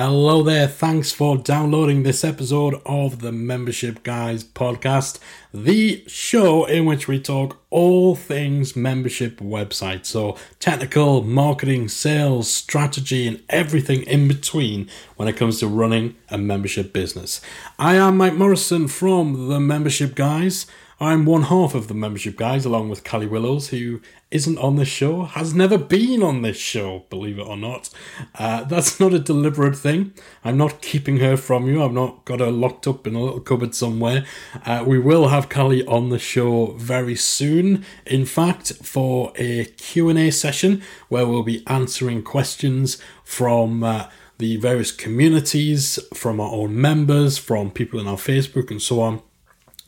Hello there, thanks for downloading this episode of the Membership Guys podcast, the show in which we talk all things membership websites. So, technical, marketing, sales, strategy, and everything in between when it comes to running a membership business. I am Mike Morrison from the Membership Guys. I'm one half of the membership guys, along with Callie Willows, who isn't on this show, has never been on this show, believe it or not. Uh, that's not a deliberate thing. I'm not keeping her from you. I've not got her locked up in a little cupboard somewhere. Uh, we will have Callie on the show very soon. In fact, for a Q&A session where we'll be answering questions from uh, the various communities, from our own members, from people in our Facebook and so on.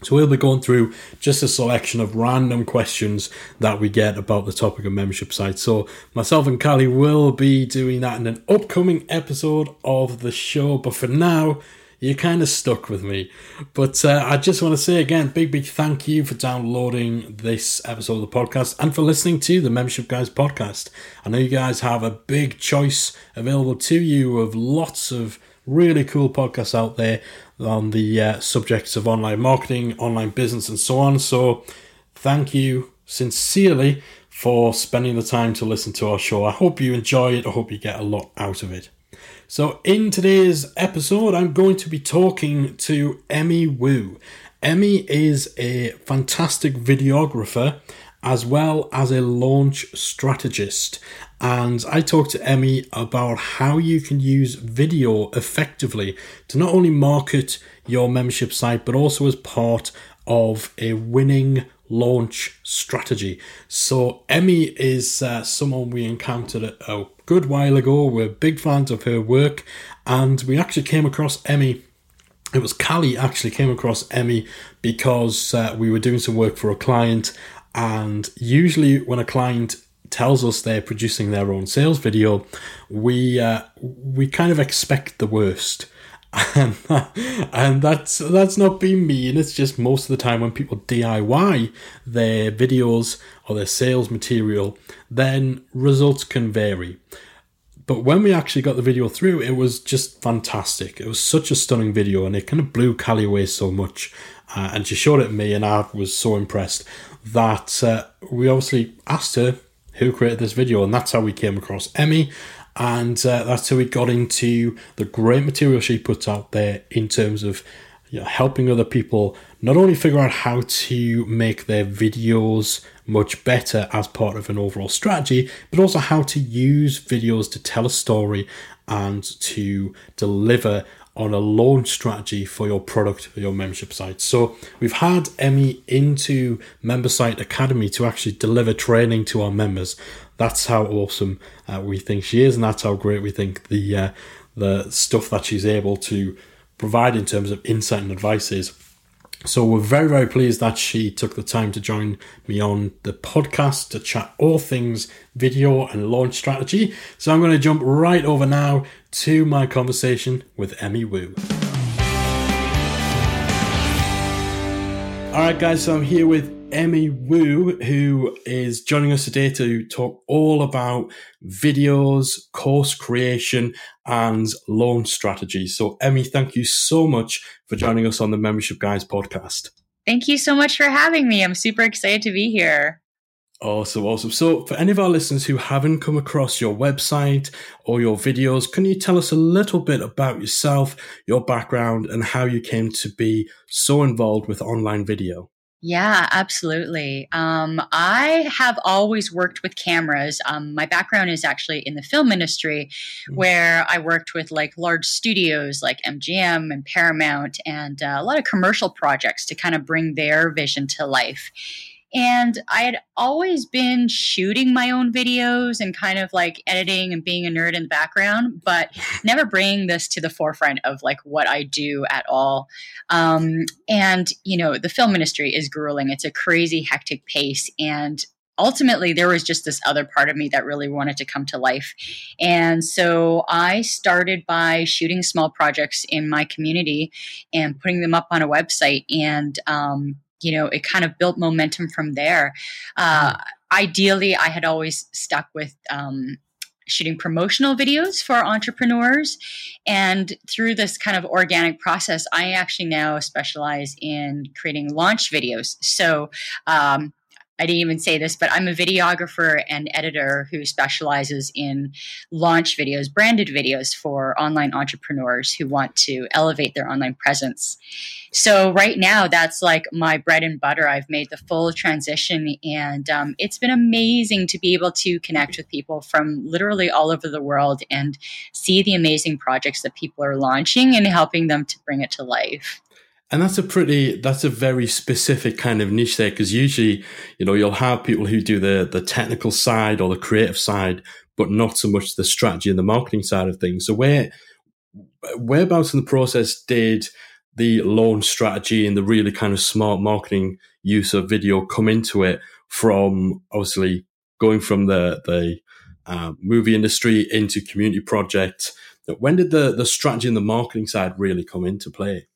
So we'll be going through just a selection of random questions that we get about the topic of membership sites. So myself and Callie will be doing that in an upcoming episode of the show. But for now, you're kind of stuck with me. But uh, I just want to say again, big, big thank you for downloading this episode of the podcast and for listening to the Membership Guys podcast. I know you guys have a big choice available to you of lots of really cool podcasts out there on the uh, subjects of online marketing, online business, and so on. So, thank you sincerely for spending the time to listen to our show. I hope you enjoy it. I hope you get a lot out of it. So, in today's episode, I'm going to be talking to Emmy Wu. Emmy is a fantastic videographer as well as a launch strategist. And I talked to Emmy about how you can use video effectively to not only market your membership site, but also as part of a winning launch strategy. So, Emmy is uh, someone we encountered a, a good while ago. We're big fans of her work, and we actually came across Emmy it was Callie actually came across Emmy because uh, we were doing some work for a client and usually, when a client tells us they're producing their own sales video, we uh, we kind of expect the worst. And, that's that's not being mean. It's just most of the time when people DIY their videos or their sales material, then results can vary. But when we actually got the video through, it was just fantastic. It was such a stunning video, and it kind of blew Callie away so much. Uh, and she showed it to me, and I was so impressed that uh, we obviously asked her who created this video, and that's how we came across Emmy. And uh, that's how we got into the great material she puts out there in terms of you know, helping other people not only figure out how to make their videos much better as part of an overall strategy, but also how to use videos to tell a story and to deliver on a launch strategy for your product or your membership site. So we've had Emmy into Member Site Academy to actually deliver training to our members. That's how awesome uh, we think she is, and that's how great we think the uh, the stuff that she's able to provide in terms of insight and advice is. So we're very, very pleased that she took the time to join me on the podcast to chat all things video and launch strategy. So I'm going to jump right over now to my conversation with Emmy Wu. All right, guys, so I'm here with Emmy Wu, who is joining us today to talk all about videos, course creation, and launch strategy. So, Emmy, thank you so much for joining us on the Membership Guys podcast. Thank you so much for having me. I'm super excited to be here. Awesome, awesome. So, for any of our listeners who haven't come across your website or your videos, can you tell us a little bit about yourself, your background, and how you came to be so involved with online video? Yeah, absolutely. Um, I have always worked with cameras. Um, my background is actually in the film industry, mm-hmm. where I worked with like large studios like MGM and Paramount and uh, a lot of commercial projects to kind of bring their vision to life. And I had always been shooting my own videos and kind of like editing and being a nerd in the background, but never bringing this to the forefront of like what I do at all. Um, and, you know, the film industry is grueling, it's a crazy, hectic pace. And ultimately there was just this other part of me that really wanted to come to life and so i started by shooting small projects in my community and putting them up on a website and um, you know it kind of built momentum from there uh, mm. ideally i had always stuck with um, shooting promotional videos for entrepreneurs. And through this kind of organic process, I actually now specialize in creating launch videos. So, um, I didn't even say this, but I'm a videographer and editor who specializes in launch videos, branded videos for online entrepreneurs who want to elevate their online presence. So, right now, that's like my bread and butter. I've made the full transition, and um, it's been amazing to be able to connect with people from literally all over the world and see the amazing projects that people are launching and helping them to bring it to life. And that's a pretty, that's a very specific kind of niche there because usually, you know, you'll have people who do the, the technical side or the creative side, but not so much the strategy and the marketing side of things. So where, whereabouts in the process did the launch strategy and the really kind of smart marketing use of video come into it from obviously going from the, the uh, movie industry into community projects? When did the, the strategy and the marketing side really come into play?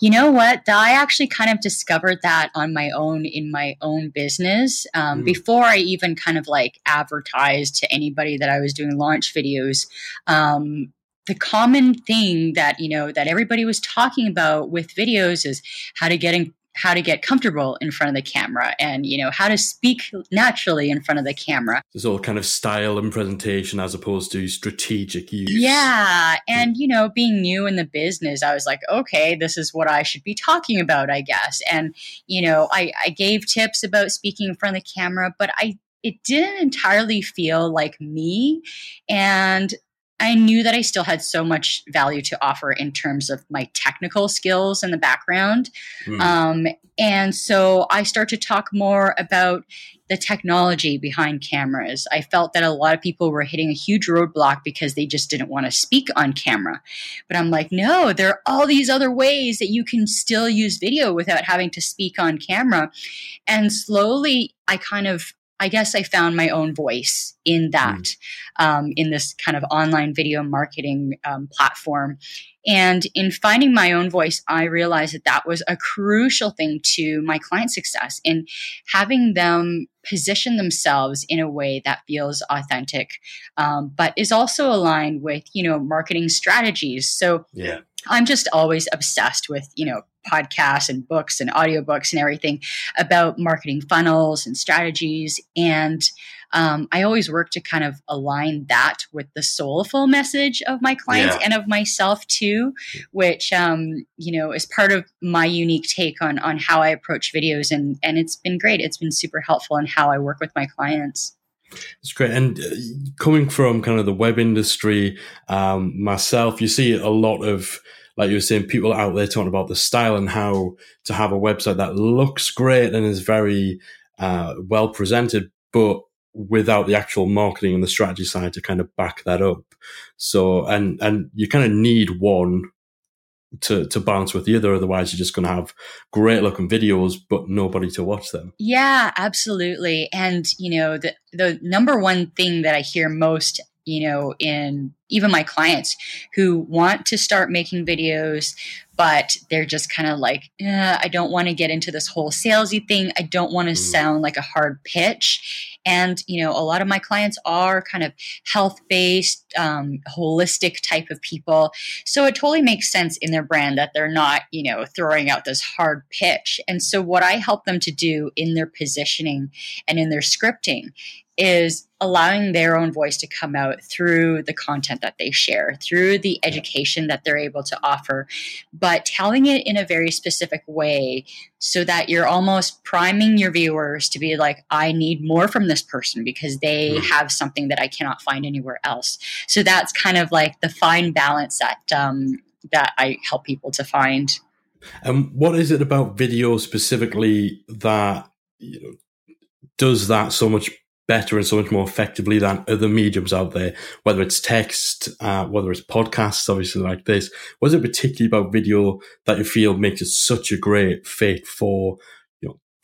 You know what? I actually kind of discovered that on my own in my own business um, mm. before I even kind of like advertised to anybody that I was doing launch videos. Um, the common thing that you know that everybody was talking about with videos is how to get in, how to get comfortable in front of the camera and you know how to speak naturally in front of the camera. It's all kind of style and presentation as opposed to strategic use. Yeah and you know being new in the business i was like okay this is what i should be talking about i guess. And you know i, I gave tips about speaking in front of the camera but i it didn't entirely feel like me. And I knew that I still had so much value to offer in terms of my technical skills and the background. Mm. Um, and so I start to talk more about the technology behind cameras. I felt that a lot of people were hitting a huge roadblock because they just didn't want to speak on camera. But I'm like, no, there are all these other ways that you can still use video without having to speak on camera. And slowly, I kind of I guess I found my own voice in that, mm. um, in this kind of online video marketing um, platform. And in finding my own voice, I realized that that was a crucial thing to my client success in having them position themselves in a way that feels authentic, um, but is also aligned with, you know, marketing strategies. So yeah. I'm just always obsessed with, you know, podcasts and books and audiobooks and everything about marketing funnels and strategies. And um, I always work to kind of align that with the soulful message of my clients yeah. and of myself too, which um, you know is part of my unique take on on how I approach videos. And and it's been great. It's been super helpful in how I work with my clients. It's great. And uh, coming from kind of the web industry um, myself, you see a lot of like you were saying, people out there talking about the style and how to have a website that looks great and is very uh, well presented, but without the actual marketing and the strategy side to kind of back that up. So, and, and you kind of need one to, to balance with the other. Otherwise, you're just going to have great looking videos, but nobody to watch them. Yeah, absolutely. And, you know, the, the number one thing that I hear most you know, in even my clients who want to start making videos, but they're just kind of like, eh, I don't want to get into this whole salesy thing. I don't want to mm. sound like a hard pitch. And, you know, a lot of my clients are kind of health based, um, holistic type of people. So it totally makes sense in their brand that they're not, you know, throwing out this hard pitch. And so what I help them to do in their positioning and in their scripting is allowing their own voice to come out through the content that they share, through the education that they're able to offer, but telling it in a very specific way so that you're almost priming your viewers to be like, I need more from this person because they mm. have something that I cannot find anywhere else. So that's kind of like the fine balance that um, that I help people to find. And what is it about video specifically that you know does that so much better and so much more effectively than other mediums out there, whether it's text, uh, whether it's podcasts, obviously like this. Was it particularly about video that you feel makes it such a great fit for,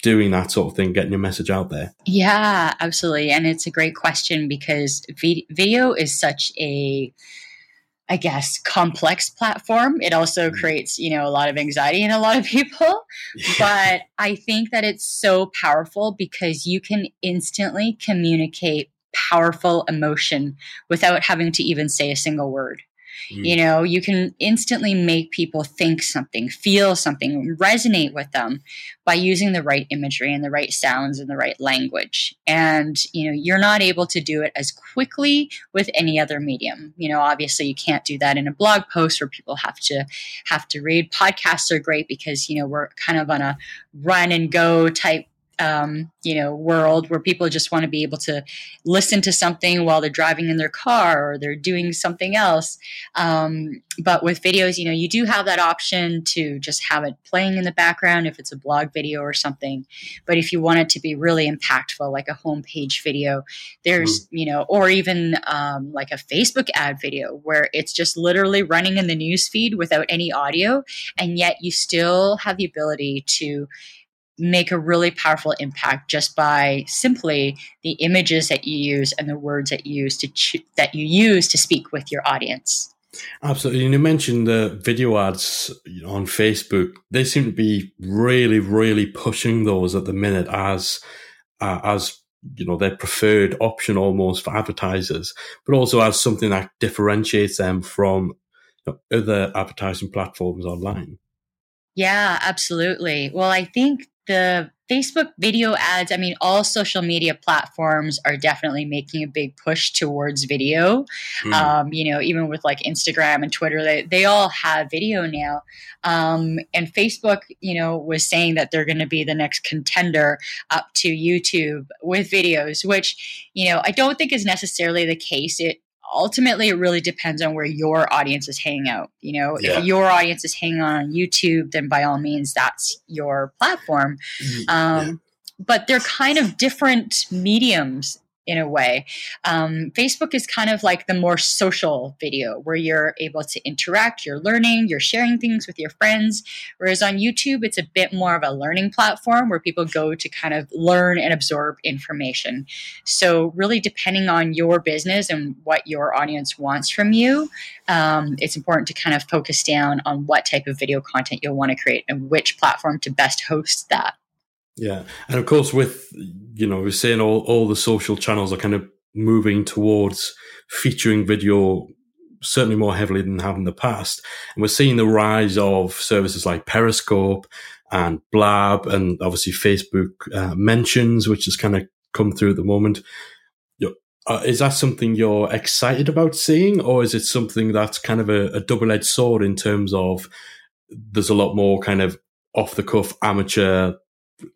doing that sort of thing, getting your message out there? Yeah, absolutely. And it's a great question because video is such a I guess, complex platform. It also mm. creates, you know, a lot of anxiety in a lot of people. Yeah. But I think that it's so powerful because you can instantly communicate powerful emotion without having to even say a single word. Mm. You know, you can instantly make people think something, feel something, resonate with them by using the right imagery and the right sounds and the right language. And, you know, you're not able to do it as quickly with any other medium. You know, obviously you can't do that in a blog post where people have to have to read. Podcasts are great because, you know, we're kind of on a run and go type um, you know world where people just want to be able to listen to something while they're driving in their car or they're doing something else um, but with videos you know you do have that option to just have it playing in the background if it's a blog video or something but if you want it to be really impactful like a homepage video there's mm. you know or even um, like a facebook ad video where it's just literally running in the news feed without any audio and yet you still have the ability to make a really powerful impact just by simply the images that you use and the words that you use to ch- that you use to speak with your audience. Absolutely. And you mentioned the video ads on Facebook. They seem to be really, really pushing those at the minute as uh, as you know their preferred option almost for advertisers, but also as something that differentiates them from you know, other advertising platforms online. Yeah, absolutely. Well, I think the Facebook video ads, I mean, all social media platforms are definitely making a big push towards video. Mm. Um, you know, even with like Instagram and Twitter, they, they all have video now. Um, and Facebook, you know, was saying that they're going to be the next contender up to YouTube with videos, which, you know, I don't think is necessarily the case. It ultimately it really depends on where your audience is hanging out you know yeah. if your audience is hanging on youtube then by all means that's your platform mm, um, yeah. but they're kind of different mediums in a way. Um, Facebook is kind of like the more social video where you're able to interact, you're learning, you're sharing things with your friends. Whereas on YouTube, it's a bit more of a learning platform where people go to kind of learn and absorb information. So, really, depending on your business and what your audience wants from you, um, it's important to kind of focus down on what type of video content you'll want to create and which platform to best host that. Yeah, and of course, with you know, we're saying all all the social channels are kind of moving towards featuring video certainly more heavily than have in the past, and we're seeing the rise of services like Periscope and Blab, and obviously Facebook uh, mentions, which has kind of come through at the moment. Uh, is that something you're excited about seeing, or is it something that's kind of a, a double edged sword in terms of there's a lot more kind of off the cuff amateur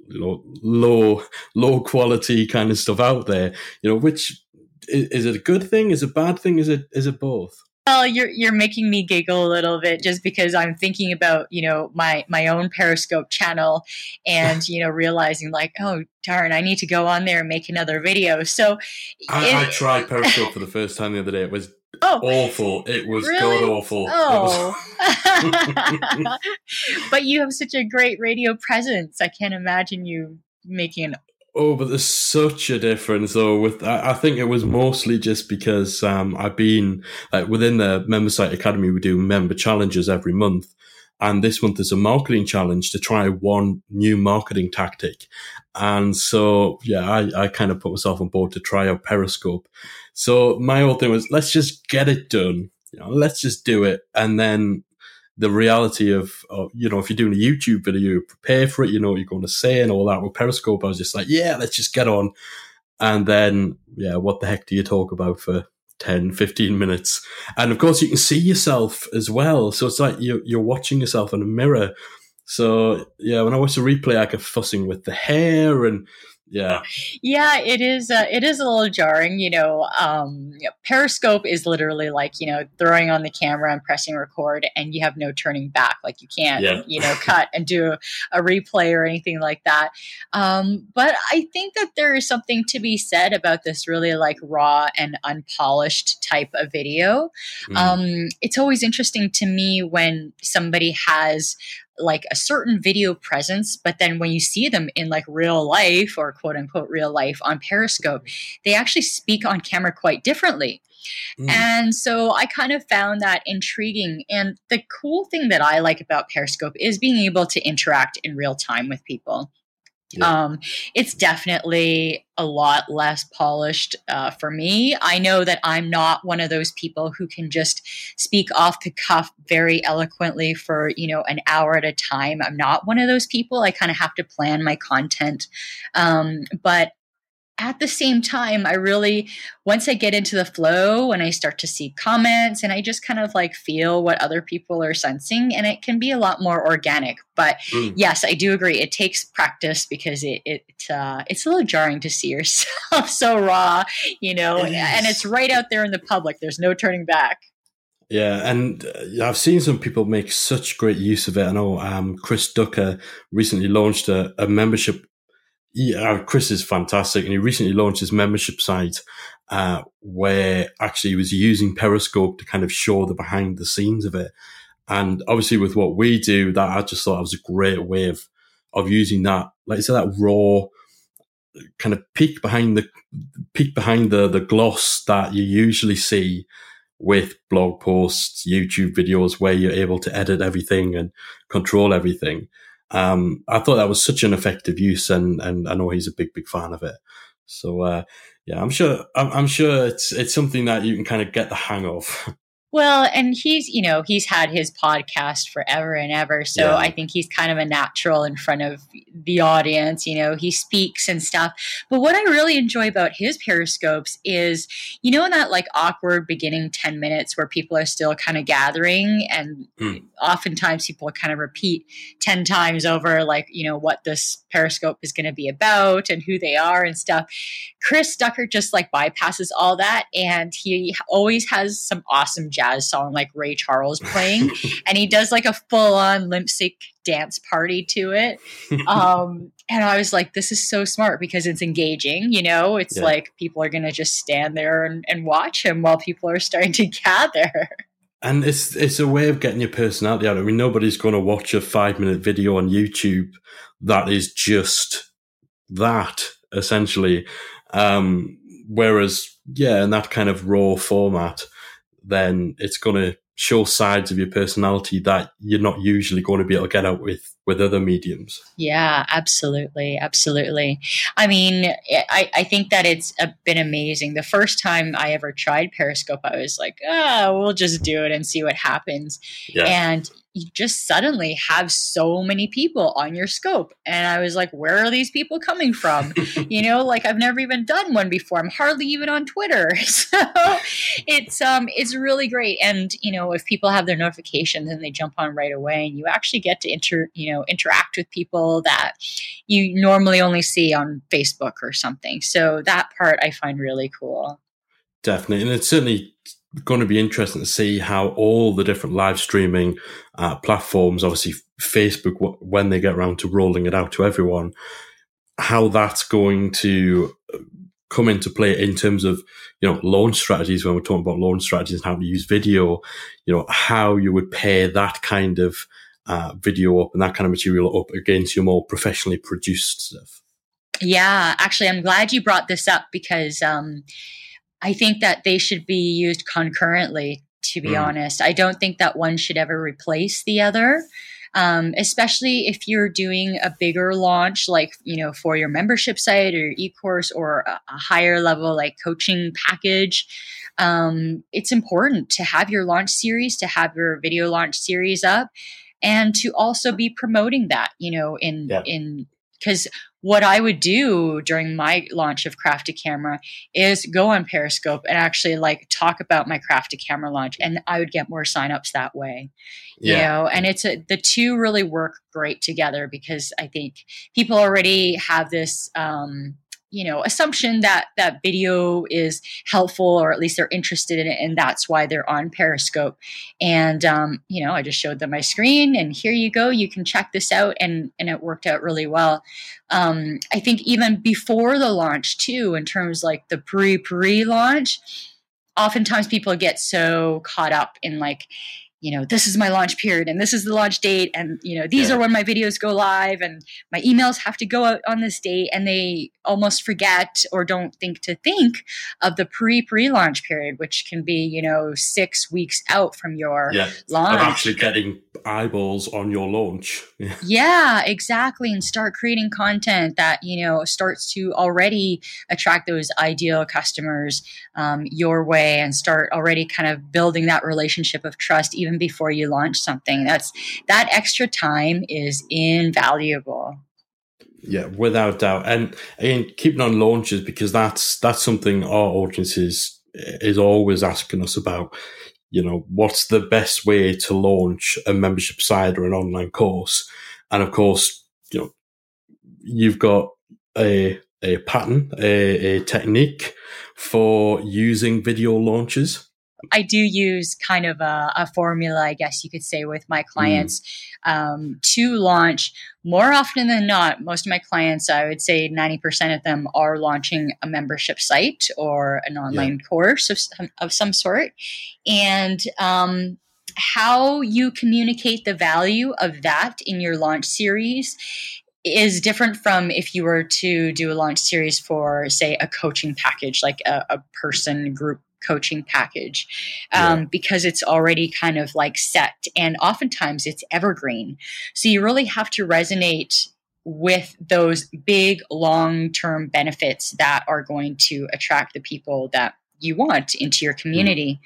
know low low quality kind of stuff out there you know which is, is it a good thing is it a bad thing is it is it both well, you're you're making me giggle a little bit just because I'm thinking about you know my my own Periscope channel, and you know realizing like oh darn I need to go on there and make another video. So I, it, I tried Periscope for the first time the other day. It was Oh, awful! It was really? god awful. Oh, was- but you have such a great radio presence. I can't imagine you making an. Oh, but there's such a difference though. With I, I think it was mostly just because um, I've been like within the member site academy, we do member challenges every month, and this month is a marketing challenge to try one new marketing tactic. And so, yeah, I, I kind of put myself on board to try out Periscope. So my whole thing was, let's just get it done. You know, let's just do it. And then the reality of, of, you know, if you're doing a YouTube video, you prepare for it, you know what you're going to say and all that. With Periscope, I was just like, yeah, let's just get on. And then, yeah, what the heck do you talk about for 10, 15 minutes? And of course, you can see yourself as well. So it's like you're, you're watching yourself in a mirror. So yeah, when I watch the replay, I get fussing with the hair and yeah yeah it is uh, it is a little jarring you know um, periscope is literally like you know throwing on the camera and pressing record and you have no turning back like you can't yeah. you know cut and do a, replay or anything like that um, but i think that there is something to be said about this really like raw and unpolished type of video mm. um, it's always interesting to me when somebody has like a certain video presence, but then when you see them in like real life or quote unquote real life on Periscope, they actually speak on camera quite differently. Mm. And so I kind of found that intriguing. And the cool thing that I like about Periscope is being able to interact in real time with people. Yeah. Um, it's definitely a lot less polished uh, for me. I know that I'm not one of those people who can just speak off the cuff very eloquently for you know an hour at a time. I'm not one of those people. I kind of have to plan my content, um, but at the same time, I really, once I get into the flow and I start to see comments and I just kind of like feel what other people are sensing, and it can be a lot more organic. But mm. yes, I do agree. It takes practice because it, it uh, it's a little jarring to see yourself so raw, you know, and it's right out there in the public. There's no turning back. Yeah, and uh, I've seen some people make such great use of it. I know um, Chris Ducker recently launched a, a membership yeah, Chris is fantastic, and he recently launched his membership site uh, where actually he was using Periscope to kind of show the behind the scenes of it. And obviously, with what we do, that I just thought was a great way of of using that, like I said, that raw kind of peek behind the peek behind the the gloss that you usually see with blog posts, YouTube videos, where you're able to edit everything and control everything. Um, I thought that was such an effective use, and and I know he's a big big fan of it. So uh, yeah, I'm sure I'm, I'm sure it's it's something that you can kind of get the hang of. Well, and he's, you know, he's had his podcast forever and ever. So yeah. I think he's kind of a natural in front of the audience. You know, he speaks and stuff. But what I really enjoy about his periscopes is, you know, in that like awkward beginning 10 minutes where people are still kind of gathering and mm. oftentimes people kind of repeat 10 times over, like, you know, what this periscope is going to be about and who they are and stuff. Chris Ducker just like bypasses all that. And he always has some awesome jazz song like Ray Charles playing, and he does like a full on limp sync dance party to it. Um, and I was like, this is so smart because it's engaging. You know, it's yeah. like people are going to just stand there and, and watch him while people are starting to gather. And it's it's a way of getting your personality out. I mean, nobody's going to watch a five minute video on YouTube that is just that essentially. Um, whereas, yeah, in that kind of raw format, then it's going to show sides of your personality that you're not usually going to be able to get out with with other mediums. Yeah absolutely absolutely. I mean i i think that it's uh, been amazing. The first time i ever tried periscope i was like oh we'll just do it and see what happens. Yeah. and you just suddenly have so many people on your scope. And I was like, where are these people coming from? you know, like I've never even done one before. I'm hardly even on Twitter. So it's um it's really great. And, you know, if people have their notifications and they jump on right away and you actually get to inter you know, interact with people that you normally only see on Facebook or something. So that part I find really cool. Definitely. And it's certainly going to be interesting to see how all the different live streaming uh, platforms, obviously Facebook, when they get around to rolling it out to everyone, how that's going to uh, come into play in terms of you know launch strategies when we're talking about launch strategies and how to use video you know how you would pair that kind of uh, video up and that kind of material up against your more professionally produced stuff. Yeah actually i'm glad you brought this up because um, I think that they should be used concurrently, to be mm. honest. I don't think that one should ever replace the other. Um, especially if you're doing a bigger launch, like you know, for your membership site or your e-course or a, a higher level like coaching package. Um, it's important to have your launch series, to have your video launch series up, and to also be promoting that. You know, in yeah. in because what I would do during my launch of Crafted Camera is go on Periscope and actually like talk about my Crafted Camera launch, and I would get more signups that way. Yeah. You know, and it's a, the two really work great together because I think people already have this um, you know assumption that that video is helpful or at least they're interested in it and that's why they're on periscope. And um, you know i just showed them my screen and here you go you can check this out and and it worked out really well. Um, i think even before the launch too in terms like the pre pre launch oftentimes people get so caught up in like you know, this is my launch period and this is the launch date. And, you know, these yeah. are when my videos go live and my emails have to go out on this date. And they almost forget or don't think to think of the pre pre launch period, which can be, you know, six weeks out from your yeah. launch. Of actually getting eyeballs on your launch. yeah, exactly. And start creating content that, you know, starts to already attract those ideal customers um, your way and start already kind of building that relationship of trust even before you launch something. That's that extra time is invaluable. Yeah, without doubt. And again, keeping on launches because that's that's something our audience is is always asking us about. You know, what's the best way to launch a membership site or an online course? And of course, you know, you've got a a pattern, a, a technique for using video launches. I do use kind of a, a, formula, I guess you could say, with my clients mm. um, to launch more often than not. Most of my clients, I would say 90% of them are launching a membership site or an online yeah. course of, of some sort. And um, how you communicate the value of that in your launch series is different from if you were to do a launch series for, say, a coaching package, like a, a person group coaching package um, yeah. because it's already kind of like set and oftentimes it's evergreen so you really have to resonate with those big long term benefits that are going to attract the people that you want into your community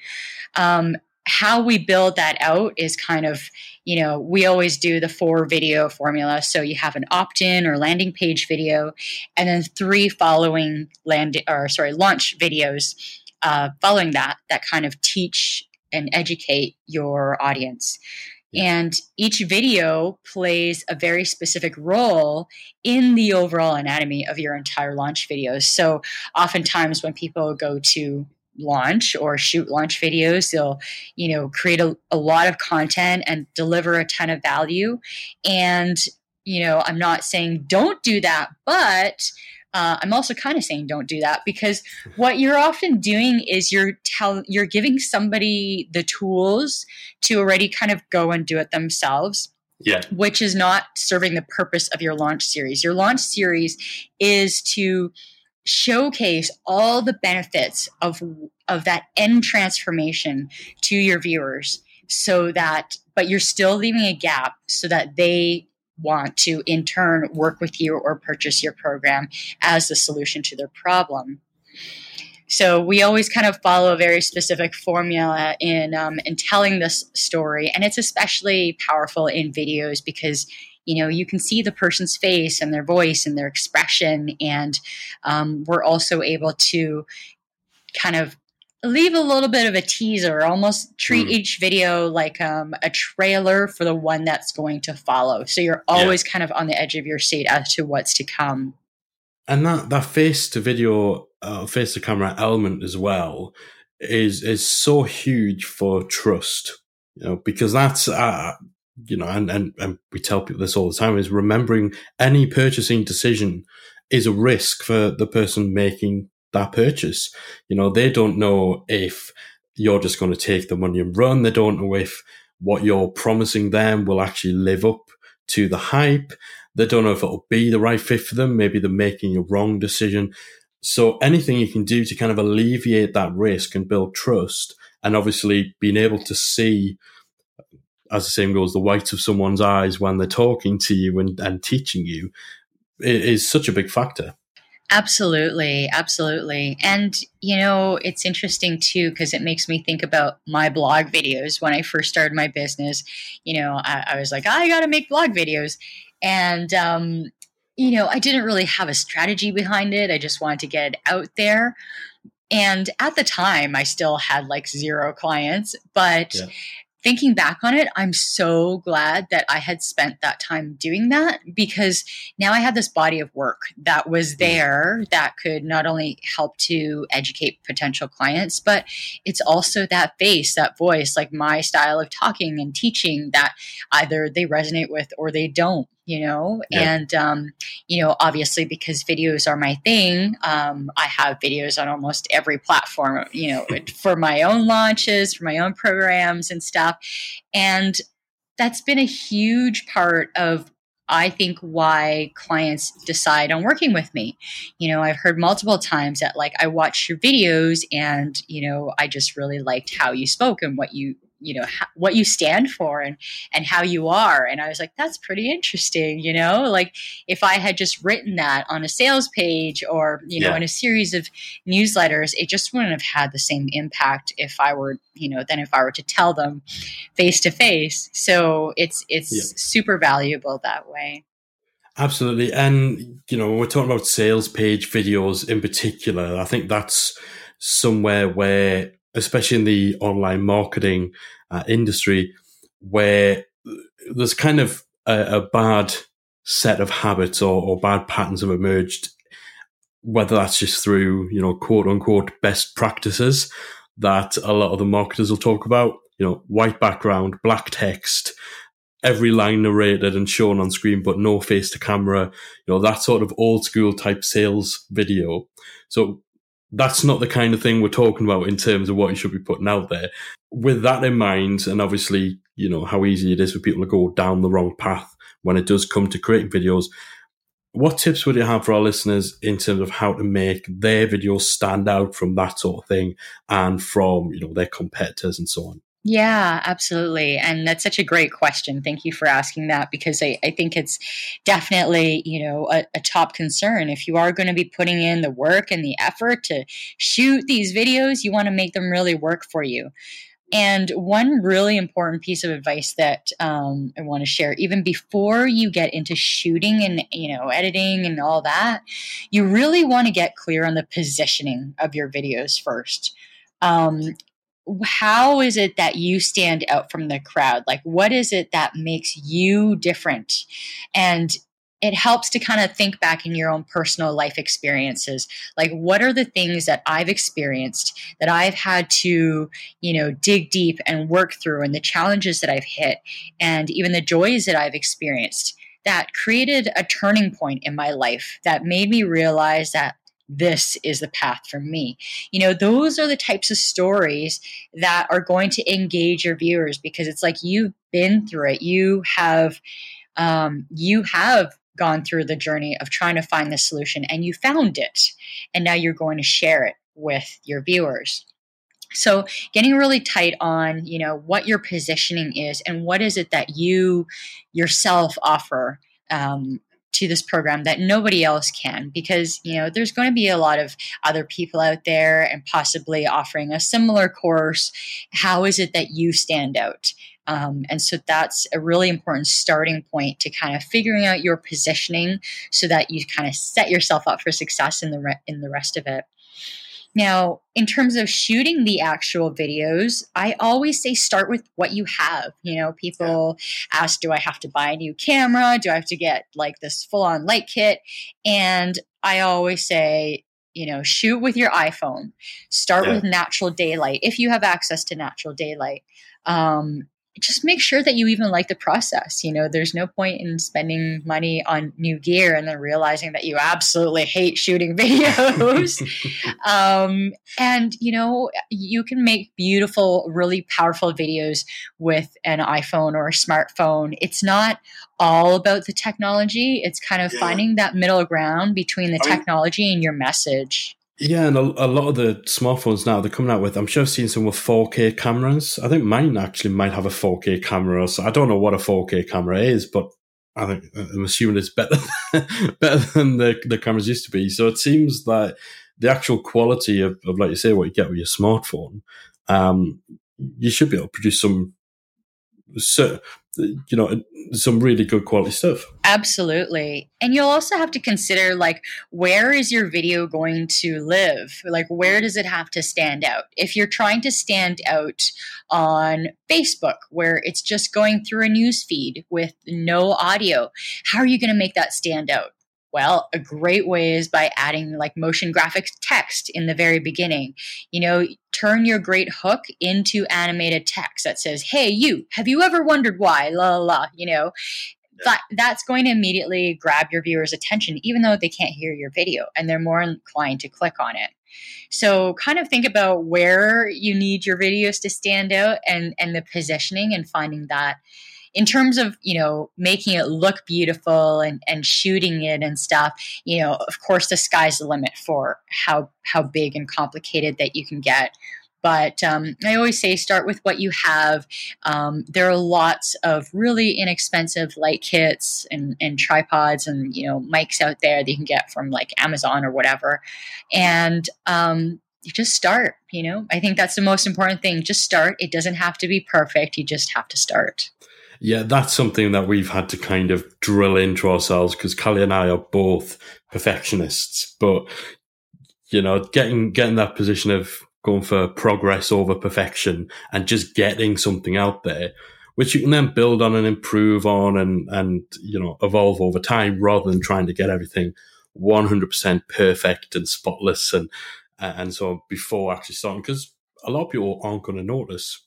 mm. um, how we build that out is kind of you know we always do the four video formula so you have an opt-in or landing page video and then three following land or sorry launch videos uh, following that that kind of teach and educate your audience. And each video plays a very specific role in the overall anatomy of your entire launch videos. So, oftentimes, when people go to launch or shoot launch videos, they'll, you know, create a, a lot of content and deliver a ton of value. And, you know, I'm not saying don't do that, but uh, I'm also kind of saying don't do that because what you're often doing is you're tell you're giving somebody the tools to already kind of go and do it themselves. Yeah. Which is not serving the purpose of your launch series. Your launch series is to showcase all the benefits of of that end transformation to your viewers so that but you're still leaving a gap so that they want to in turn work with you or purchase your program as the solution to their problem. So we always kind of follow a very specific formula in um, in telling this story, and it's especially powerful in videos because you know you can see the person's face and their voice and their expression, and um, we're also able to kind of leave a little bit of a teaser, almost treat mm. each video like um, a trailer for the one that's going to follow. So you're always yeah. kind of on the edge of your seat as to what's to come. And that, that face to video, uh, face to camera element as well is is so huge for trust, you know, because that's uh, you know, and, and and we tell people this all the time is remembering any purchasing decision is a risk for the person making that purchase. You know, they don't know if you're just going to take the money and run. They don't know if what you're promising them will actually live up to the hype. They don't know if it'll be the right fit for them. Maybe they're making a wrong decision. So anything you can do to kind of alleviate that risk and build trust and obviously being able to see, as the saying goes, the whites of someone's eyes when they're talking to you and, and teaching you is such a big factor. Absolutely, absolutely. And, you know, it's interesting too, because it makes me think about my blog videos. When I first started my business, you know, I, I was like, I got to make blog videos. And, um, you know, I didn't really have a strategy behind it. I just wanted to get it out there. And at the time, I still had like zero clients, but yeah thinking back on it, I'm so glad that I had spent that time doing that because now I had this body of work that was mm. there that could not only help to educate potential clients, but it's also that face, that voice, like my style of talking and teaching that either they resonate with or they don't you know yeah. and um, you know obviously because videos are my thing um, i have videos on almost every platform you know for my own launches for my own programs and stuff and that's been a huge part of I think why clients decide on working with me. You know, I've heard multiple times that like I watched your videos and, you know, I just really liked how you spoke and what you you know ha- what you stand for and and how you are. And i was like that's pretty interesting you know? Like if i had just written that on a sales page or you know in a series of newsletters it just wouldn't have had the same impact if i were you know than if i were to tell them face to face so it's it's yeah. super valuable that way. Absolutely. And you know we're talking about sales page videos in particular i think that's somewhere where especially in the online marketing uh, industry, where there's kind of a, a bad set of habits or, or, bad patterns have emerged, whether that's just through, you know, quote unquote best practices that a lot of the marketers will talk about, you know, white background, black text, every line narrated and shown on screen, but no face to camera, you know, that sort of old school type sales video. So that's not the kind of thing we're talking about in terms of what you should be putting out there. With that in mind, and obviously, you know, how easy it is for people to go down the wrong path when it does come to creating videos, what tips would you have for our listeners in terms of how to make their videos stand out from that sort of thing and from, you know, their competitors and so on? Yeah, absolutely. And that's such a great question. Thank you for asking that because I, I think it's definitely, you know, a, a top concern. If you are going to be putting in the work and the effort to shoot these videos, you want to make them really work for you. And one really important piece of advice that um, I want to share, even before you get into shooting and you know editing and all that, you really want to get clear on the positioning of your videos first. Um, how is it that you stand out from the crowd? Like, what is it that makes you different? And it helps to kind of think back in your own personal life experiences. Like, what are the things that I've experienced that I've had to, you know, dig deep and work through, and the challenges that I've hit, and even the joys that I've experienced that created a turning point in my life that made me realize that this is the path for me. You know, those are the types of stories that are going to engage your viewers because it's like you've been through it. You have, um, you have gone through the journey of trying to find the solution and you found it. And now you're going to share it with your viewers. So getting really tight on, you know, what your positioning is and what is it that you yourself offer um, to this program that nobody else can because you know there's going to be a lot of other people out there and possibly offering a similar course. How is it that you stand out? Um, and so that's a really important starting point to kind of figuring out your positioning so that you kind of set yourself up for success in the re- in the rest of it now, in terms of shooting the actual videos, I always say start with what you have. You know, people yeah. ask, do I have to buy a new camera? Do I have to get like this full on light kit? And I always say, you know, shoot with your iPhone. Start yeah. with natural daylight if you have access to natural daylight. Um, just make sure that you even like the process. You know, there's no point in spending money on new gear and then realizing that you absolutely hate shooting videos. um, and, you know, you can make beautiful, really powerful videos with an iPhone or a smartphone. It's not all about the technology, it's kind of yeah. finding that middle ground between the I technology mean, and your message. Yeah, and a, a, lot of the smartphones now they're coming out with. I'm sure I've seen some with 4K cameras. I think mine actually might have a 4K camera. So I don't know what a 4K camera is, but I think I'm assuming it's better better than the the cameras used to be. So it seems that the actual quality of, of like you say, what you get with your smartphone, um, you should be able to produce some so you know some really good quality stuff. Absolutely. And you'll also have to consider like where is your video going to live? Like where does it have to stand out? If you're trying to stand out on facebook where it's just going through a news feed with no audio how are you going to make that stand out? Well, a great way is by adding like motion graphics text in the very beginning. You know, turn your great hook into animated text that says, Hey, you, have you ever wondered why? La la la, you know. that that's going to immediately grab your viewers' attention, even though they can't hear your video and they're more inclined to click on it. So kind of think about where you need your videos to stand out and and the positioning and finding that in terms of you know making it look beautiful and and shooting it and stuff you know of course the sky's the limit for how how big and complicated that you can get but um, I always say start with what you have. Um, there are lots of really inexpensive light kits and, and, tripods and you know mics out there that you can get from like Amazon or whatever, and um, you just start. You know, I think that's the most important thing. Just start. It doesn't have to be perfect. You just have to start. Yeah, that's something that we've had to kind of drill into ourselves because Callie and I are both perfectionists, but you know, getting getting that position of going for progress over perfection and just getting something out there, which you can then build on and improve on and and you know evolve over time, rather than trying to get everything 100% perfect and spotless and and so before actually starting because a lot of people aren't going to notice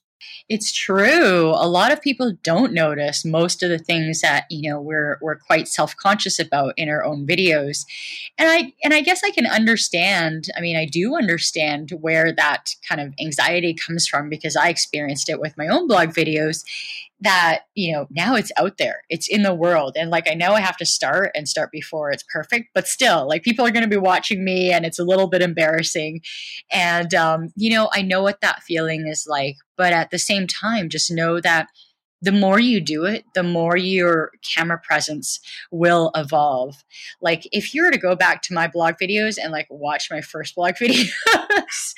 it's true. A lot of people don't notice most of the things that you know we're we're quite self conscious about in our own videos, and I and I guess I can understand. I mean, I do understand where that kind of anxiety comes from because I experienced it with my own blog videos, that you know now it's out there. It's in the world. And like i know i have to start and start before it's perfect but still like people are going to be watching me and it's a little bit embarrassing. And um, you know i know what that feeling is like but at the same time just know that the more you do it, the more your camera presence will evolve. Like if you were to go back to my blog videos and like watch my first blog videos,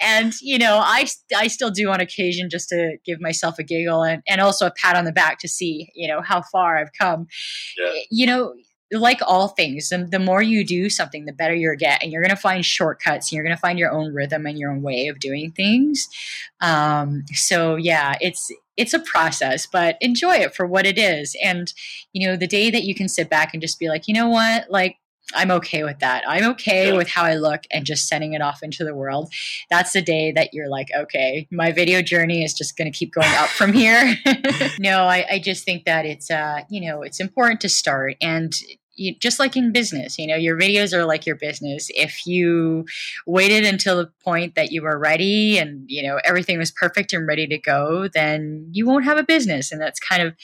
and you know, I I still do on occasion just to give myself a giggle and, and also a pat on the back to see, you know, how far I've come. Yeah. You know, like all things, the, the more you do something, the better you get, and you're going to find shortcuts. And you're going to find your own rhythm and your own way of doing things. Um, so yeah, it's it's a process, but enjoy it for what it is. And you know, the day that you can sit back and just be like, you know what, like I'm okay with that. I'm okay yeah. with how I look and just sending it off into the world. That's the day that you're like, okay, my video journey is just going to keep going up from here. no, I, I, just think that it's, uh, you know, it's important to start and you, just like in business, you know, your videos are like your business. If you waited until the point that you were ready and, you know, everything was perfect and ready to go, then you won't have a business. And that's kind of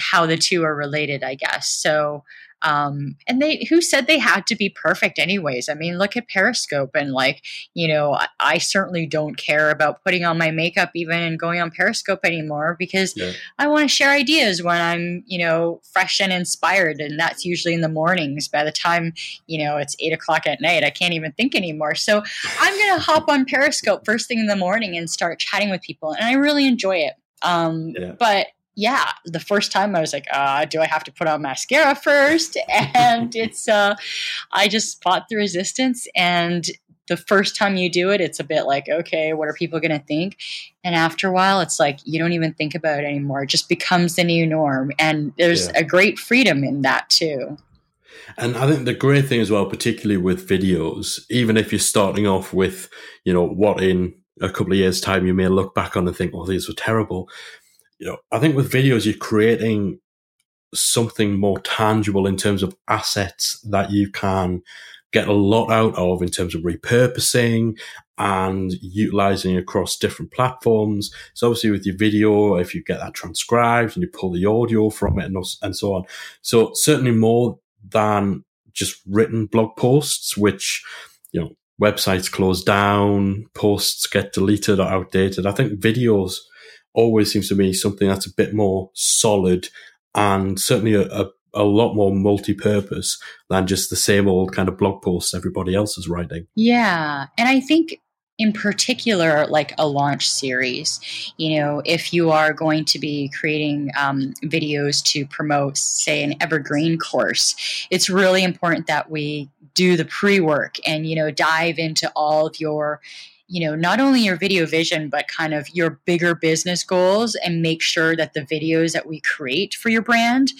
how the two are related, I guess. So, um, and they who said they had to be perfect anyways i mean look at periscope and like you know I, I, certainly don't care about putting on my makeup even and going on periscope anymore because yeah. i want to share ideas when i'm you know fresh and inspired and that's usually in the mornings by the time you know it's eight o'clock at night i can't even think anymore so i'm gonna hop on periscope first thing in the morning and start chatting with people and i really enjoy it um, yeah. but yeah, the first time I was like, uh, do I have to put on mascara first? And it's, uh, I just fought the resistance. And the first time you do it, it's a bit like, okay, what are people going to think? And after a while, it's like you don't even think about it anymore. It just becomes the new norm. And there's yeah. a great freedom in that too. And I think the great thing as well, particularly with videos, even if you're starting off with, you know, what in a couple of years' time you may look back on and think, oh, these were terrible you know, I think with videos, you're creating something more tangible in terms of assets that you can get a lot out of in terms of repurposing and utilizing across different platforms. So obviously with your video, if you get that transcribed and you pull the audio from it and, and so on. So certainly more than just written blog posts, which, you know, websites close down, posts get deleted or outdated. I think videos always seems to be something that's a bit more solid and certainly a, a, a lot more multi-purpose than just the same old kind of blog posts everybody else is writing. Yeah. And I think in particular like a launch series you know if you are going to be creating um, videos to promote say an evergreen course it's really important that we do the pre-work and you know dive into all of your you know, not only your video vision, but kind of your bigger business goals and make sure that the videos that we create for your brand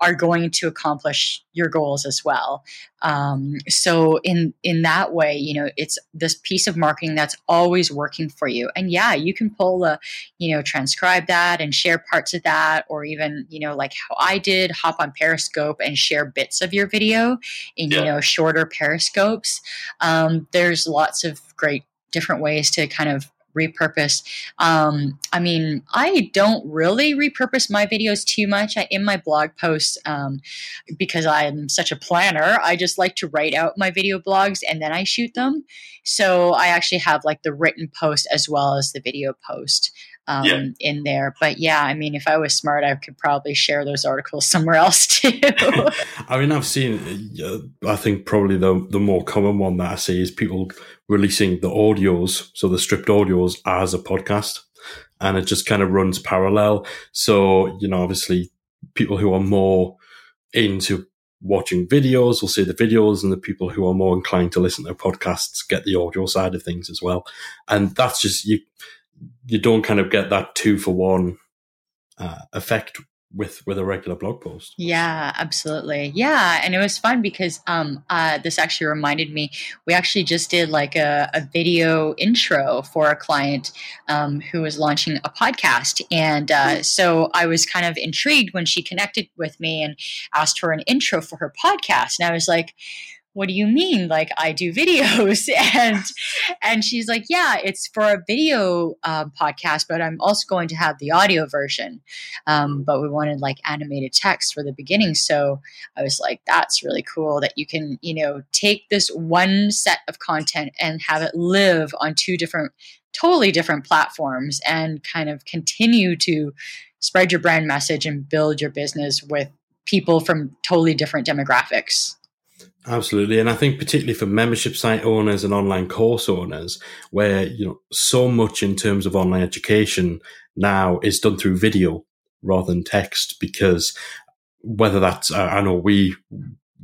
are going to accomplish your goals as well. Um, so in in that way, you know, it's this piece of marketing that's always working for you. And yeah, you can pull a, you know, transcribe that and share parts of that, or even, you know, like how I did, hop on Periscope and share bits of your video in, yeah. you know, shorter Periscopes. Um, there's lots of great different ways to kind of repurpose. Um, I mean, I don't really repurpose my videos too much I, in my blog posts um, because I'm such a planner. I just like to write out my video blogs and then I shoot them. So I actually have like the written post as well as the video post um, yeah. in there. But yeah, I mean, if I was smart, I could probably share those articles somewhere else too. I mean, I've seen. Uh, I think probably the the more common one that I see is people releasing the audios, so the stripped audios, as a podcast, and it just kind of runs parallel. So you know, obviously, people who are more into watching videos will see the videos and the people who are more inclined to listen to podcasts get the audio side of things as well and that's just you you don't kind of get that two for one uh, effect with with a regular blog post. Yeah, absolutely. Yeah, and it was fun because um uh this actually reminded me we actually just did like a, a video intro for a client um who was launching a podcast and uh hmm. so I was kind of intrigued when she connected with me and asked for an intro for her podcast and I was like what do you mean? Like i do videos. And and she's like yeah it's for a video um, podcast but i'm also going to have the audio version. Um, but we wanted like animated text for the beginning. So i was like that's really cool that you can you know take this one set of content and have it live on two different totally different platforms and kind of continue to spread your brand message and build your business with people from totally different demographics Absolutely. And I think particularly for membership site owners and online course owners, where, you know, so much in terms of online education now is done through video rather than text because whether that's, I know we,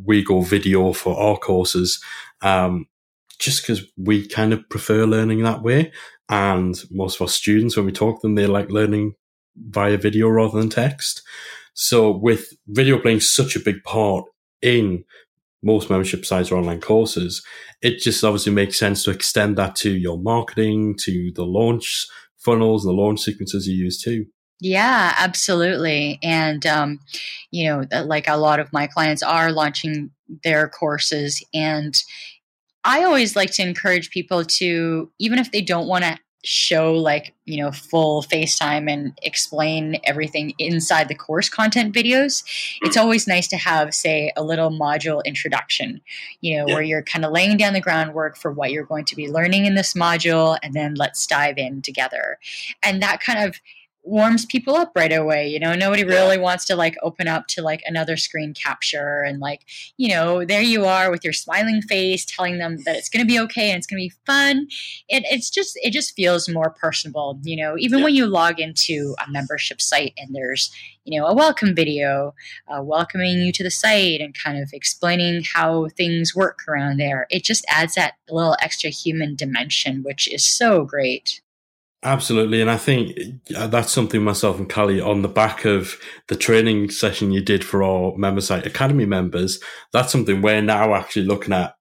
we go video for our courses, um, just because we kind of prefer learning that way. And most of our students, when we talk to them, they like learning via video rather than text. So with video playing such a big part in most membership sites are online courses, it just obviously makes sense to extend that to your marketing, to the launch funnels and the launch sequences you use too. Yeah, absolutely. And, um, you know, like a lot of my clients are launching their courses. And I always like to encourage people to, even if they don't want to show like you know full facetime and explain everything inside the course content videos it's always nice to have say a little module introduction you know yeah. where you're kind of laying down the groundwork for what you're going to be learning in this module and then let's dive in together and that kind of warms people up right away. You know, nobody really wants to like open up to like another screen capture and like, you know, there you are with your smiling face telling them that it's going to be okay and it's going to be fun. It, it's just, it just feels more personable, you know, even yeah. when you log into a membership site and there's, you know, a welcome video uh, welcoming you to the site and kind of explaining how things work around there. It just adds that little extra human dimension, which is so great. Absolutely. And I think uh, that's something myself and Callie on the back of the training session you did for our member site academy members. That's something we're now actually looking at,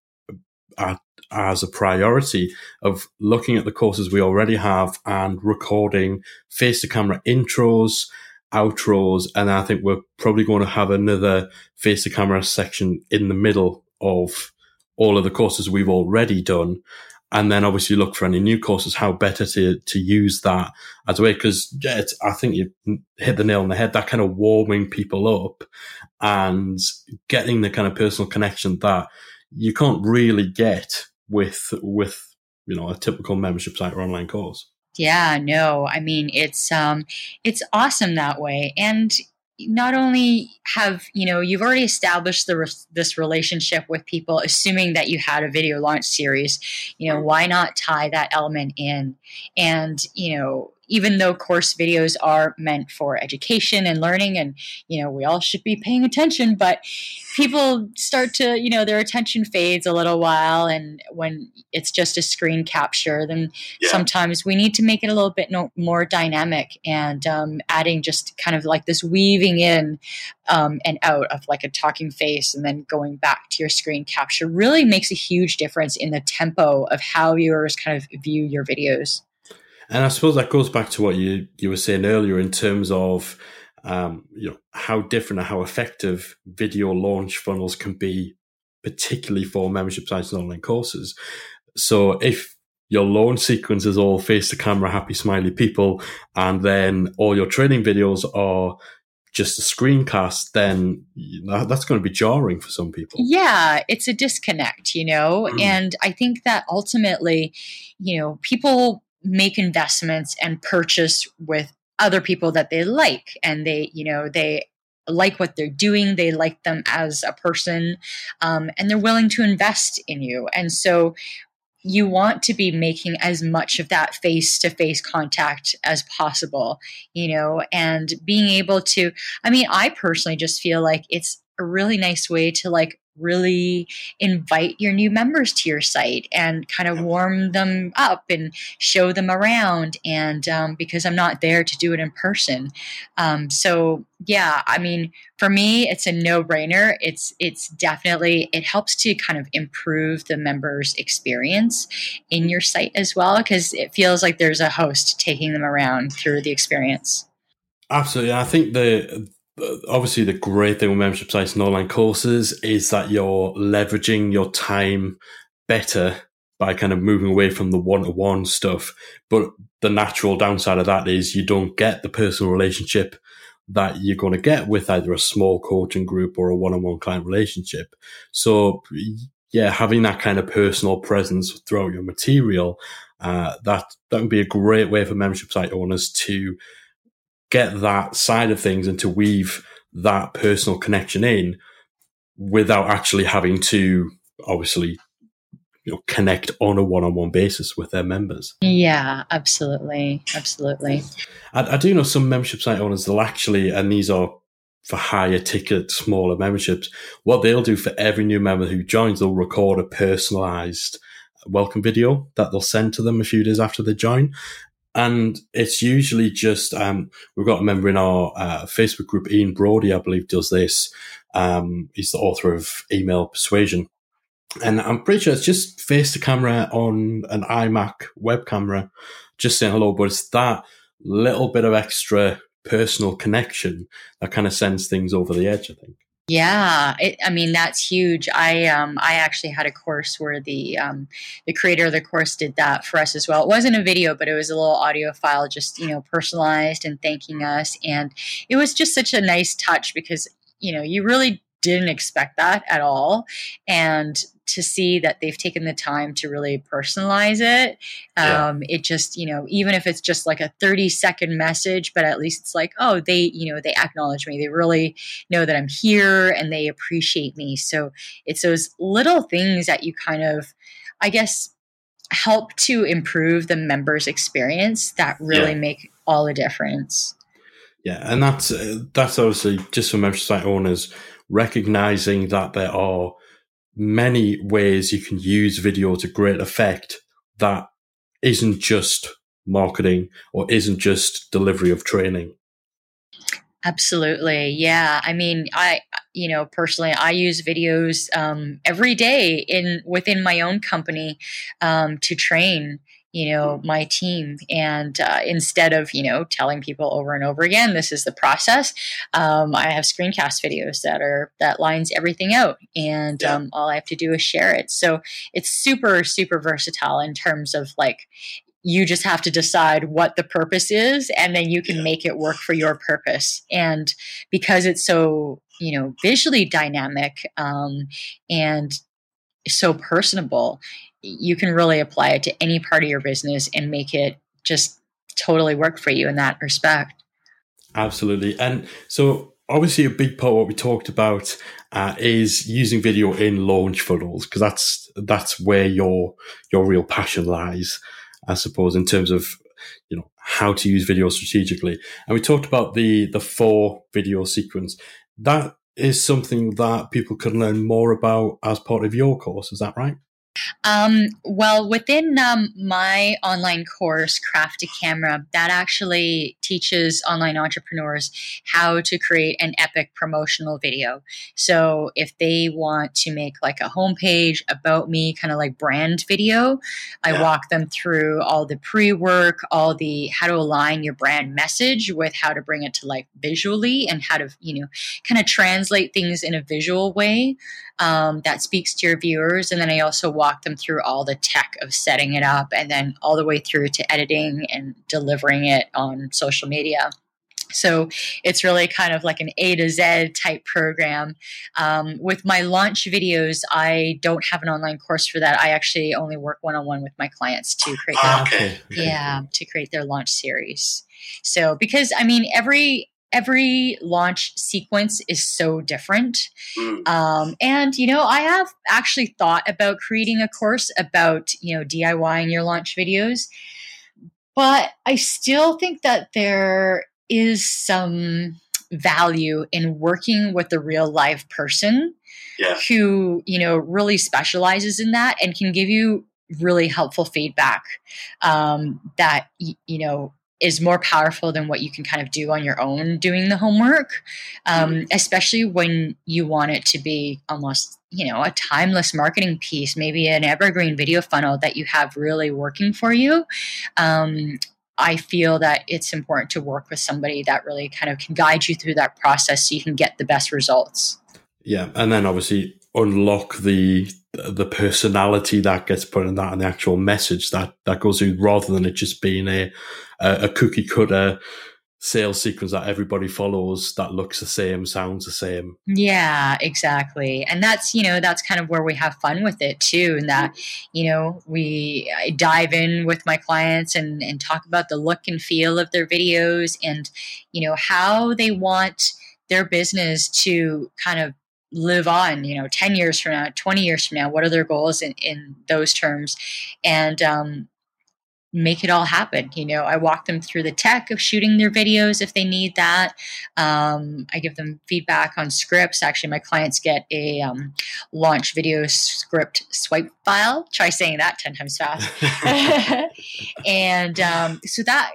at as a priority of looking at the courses we already have and recording face to camera intros, outros. And I think we're probably going to have another face to camera section in the middle of all of the courses we've already done and then obviously look for any new courses, how better to, to use that as a way. Cause yeah, I think you hit the nail on the head, that kind of warming people up and getting the kind of personal connection that you can't really get with, with, you know, a typical membership site or online course. Yeah, no. I mean, it's um it's awesome that way. And not only have you know you've already established the re- this relationship with people assuming that you had a video launch series you know why not tie that element in? And you know even though course videos are meant for education and learning and you know we all should be paying attention but people start to you know their attention fades a little while and when it's just a screen capture then yeah. sometimes we need to make it a little bit no, more dynamic and um, adding just kind of like this weaving in um, and out of like a talking face and then going back to your screen capture really makes a huge difference in the tempo of how viewers kind of view your videos and I suppose that goes back to what you you were saying earlier in terms of um, you know how different and how effective video launch funnels can be, particularly for membership sites and online courses. So if your launch sequence is all face to camera, happy, smiley people, and then all your training videos are just a screencast, then that's going to be jarring for some people. Yeah, it's a disconnect, you know? Mm. And I think that ultimately, you know, people make investments and purchase with other people that they like and they you know they like what they're doing they like them as a person um, and they're willing to invest in you and so you want to be making as much of that face to face contact as possible, you know, and being able to. I mean, I personally just feel like it's a really nice way to like really invite your new members to your site and kind of warm them up and show them around and um, because i'm not there to do it in person. Um, so yeah i mean for me it's a no-brainer. It's it's definitely it helps to kind of improve the members experience in your site as well because it feels like there's a host taking them around through the experience. Absolutely i think the obviously the great thing with membership sites and online courses is that you're leveraging your time better by kind of moving away from the one-to-one stuff. But the natural downside of that is you don't get the personal relationship that you're going to get with either a small coaching group or a one-on-one client relationship. So yeah having that kind of personal presence throughout your material uh, that that would be a great way for membership site owners to get that side of things and to weave that personal connection in without actually having to obviously you know, connect on a one-on-one basis with their members. Yeah, absolutely, absolutely. I, I do know some membership site owners. They'll actually, and these are for higher ticket, smaller memberships. What they'll do for every new member who joins, they'll record a personalized welcome video that they'll send to them a few days after they join and it's usually just um, we've got a member in our uh, Facebook group, Ian Brodie, I believe, does this. Um, he's the author of Email Persuasion, and I'm pretty sure it's just face to camera on an iMac web camera, just saying hello. But it's that little bit of extra personal connection that kind of sends things over the edge. I think. Yeah, it, I mean that's huge. I um, I actually had a course where the um, the creator of the course did that for us as well. It wasn't a video, but it was a little audio file, just you know, personalized and thanking us, and it was just such a nice touch because you know you really didn't expect that at all, and to see that they've taken the time to really personalize it. Um, yeah. It just, you know, even if it's just like a 30 second message, but at least it's like, oh, they, you know, they acknowledge me. They really know that I'm here and they appreciate me. So it's those little things that you kind of, I guess, help to improve the members' experience that really yeah. make all the difference. Yeah, and that's uh, that's obviously just for membership site owners recognizing that there are many ways you can use video to great effect that isn't just marketing or isn't just delivery of training. Absolutely. Yeah. I mean, I, you know, personally, I use videos um, every day in within my own company um, to train you know my team and uh, instead of you know telling people over and over again this is the process um, i have screencast videos that are that lines everything out and yeah. um, all i have to do is share it so it's super super versatile in terms of like you just have to decide what the purpose is and then you can yeah. make it work for your purpose and because it's so you know visually dynamic um, and so personable you can really apply it to any part of your business and make it just totally work for you in that respect. Absolutely. And so, obviously, a big part of what we talked about uh, is using video in launch funnels because that's that's where your your real passion lies, I suppose, in terms of you know how to use video strategically. And we talked about the the four video sequence. That is something that people can learn more about as part of your course. Is that right? Um, well, within um, my online course, Craft a Camera, that actually teaches online entrepreneurs how to create an epic promotional video. So, if they want to make like a homepage about me, kind of like brand video, I walk them through all the pre work, all the how to align your brand message with how to bring it to life visually and how to, you know, kind of translate things in a visual way um, that speaks to your viewers. And then I also walk them through all the tech of setting it up and then all the way through to editing and delivering it on social media. So it's really kind of like an A to Z type program. Um, with my launch videos, I don't have an online course for that. I actually only work one on one with my clients to create ah, okay. yeah to create their launch series. So because I mean every every launch sequence is so different. Mm. Um, and, you know, I have actually thought about creating a course about, you know, DIYing your launch videos. But I still think that there is some value in working with a real live person yeah. who, you know, really specializes in that and can give you really helpful feedback um, that, you know, is more powerful than what you can kind of do on your own doing the homework, um, mm-hmm. especially when you want it to be almost you know a timeless marketing piece, maybe an evergreen video funnel that you have really working for you. Um, I feel that it's important to work with somebody that really kind of can guide you through that process so you can get the best results. Yeah, and then obviously unlock the the personality that gets put in that and the actual message that that goes through rather than it just being a a, cookie cutter sales sequence that everybody follows that looks the same sounds the same. Yeah exactly. And that's you know that's kind of where we have fun with it too and that you know we I dive in with my clients and and talk about the look and feel of their videos and you know how they want their business to kind of live on you know 10 years from now 20 years from now what are their goals in, in those terms? And um, make it all happen you know i walk them through the tech of shooting their videos if they need that. Um, i give them feedback on scripts. Actually my clients get a um, launch video script swipe file. Try saying that 10 times fast. And um, so that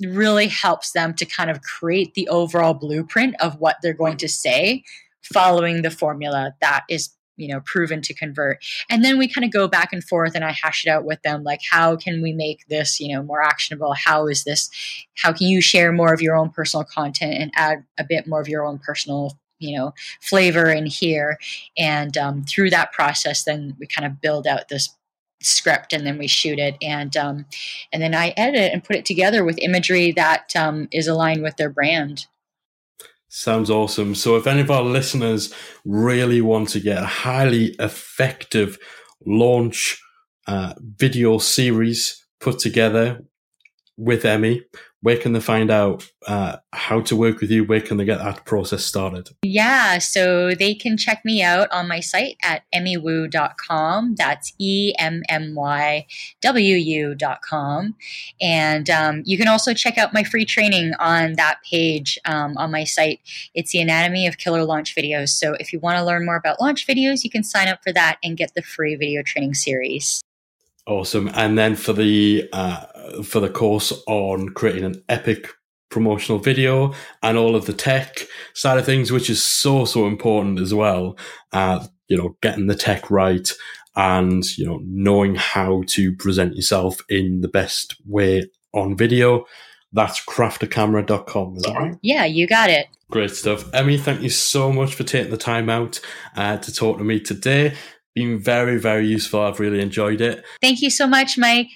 really helps them to kind of create the overall blueprint of what they're going to say following the formula that is you know proven to convert. And then we kind of go back and forth and i hash it out with them like how can we make this you know more actionable? How is this how can you share more of your own personal content and add a bit more of your own personal you know flavor in here? And um, through that process then we kind of build out this script and then we shoot it. And um, and then i edit it and put it together with imagery that um, is aligned with their brand Sounds awesome. So, if any of our listeners really want to get a highly effective launch uh, video series put together with Emmy, where can they find out uh, how to work with you? Where can they get that process started? Yeah, so they can check me out on my site at emmywu.com. That's E M M Y W U.com. And um, you can also check out my free training on that page um, on my site. It's the Anatomy of Killer Launch Videos. So if you want to learn more about launch videos, you can sign up for that and get the free video training series. Awesome. And then for the uh, for the course on creating an epic promotional video and all of the tech side of things, which is so so important as well. Uh, you know, getting the tech right and you know knowing how to present yourself in the best way on video. That's craftacamera.com, is that right? Yeah, you got it. Great stuff. Emmy, thank you so much for taking the time out uh, to talk to me today been very, very useful. I've really enjoyed it. Thank you so much, Mike.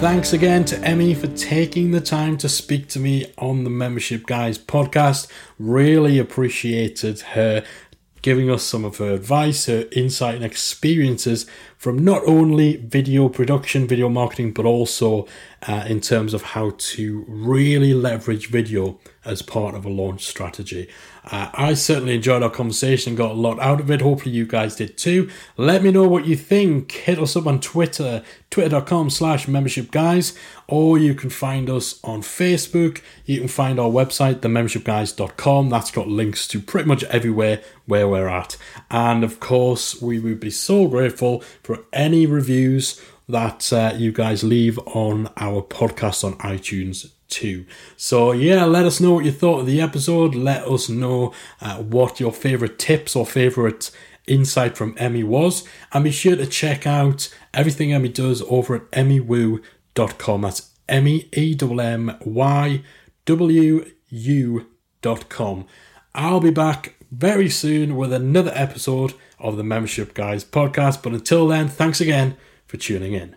Thanks again to Emmy for taking the time to speak to me on the Membership Guys podcast. Really appreciated her giving us some of her advice, her insight, and experiences from not only video production, video marketing, but also uh, in terms of how to really leverage video as part of a launch strategy. Uh, I certainly enjoyed our conversation, got a lot out of it. Hopefully, you guys did too. Let me know what you think. Hit us up on Twitter, twitter.com slash membership guys, or you can find us on Facebook. You can find our website, themembershipguys.com. That's got links to pretty much everywhere where we're at. And of course, we would be so grateful for any reviews that uh, you guys leave on our podcast on iTunes too. So, yeah, let us know what you thought of the episode. Let us know uh, what your favorite tips or favorite insight from Emmy was. And be sure to check out everything Emmy does over at emmywu.com. That's M E E M M Y W U.com. I'll be back very soon with another episode of the Membership Guys podcast. But until then, thanks again for tuning in.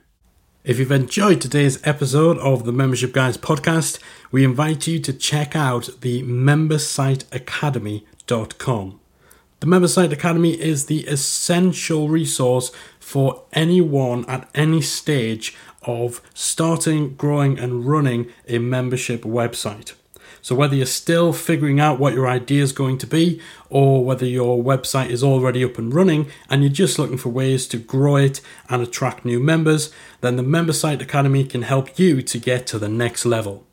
If you've enjoyed today's episode of the Membership Guys podcast, we invite you to check out the membersiteacademy.com. The Membersite Academy is the essential resource for anyone at any stage of starting, growing, and running a membership website. So, whether you're still figuring out what your idea is going to be, or whether your website is already up and running and you're just looking for ways to grow it and attract new members, then the MemberSite Academy can help you to get to the next level.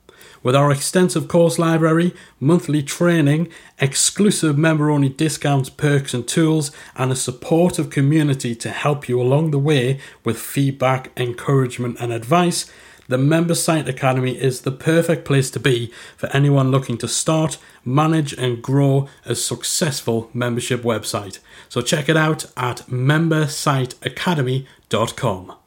With our extensive course library, monthly training, exclusive member only discounts, perks, and tools, and a supportive community to help you along the way with feedback, encouragement, and advice, the Member Site Academy is the perfect place to be for anyone looking to start, manage, and grow a successful membership website. So check it out at membersiteacademy.com.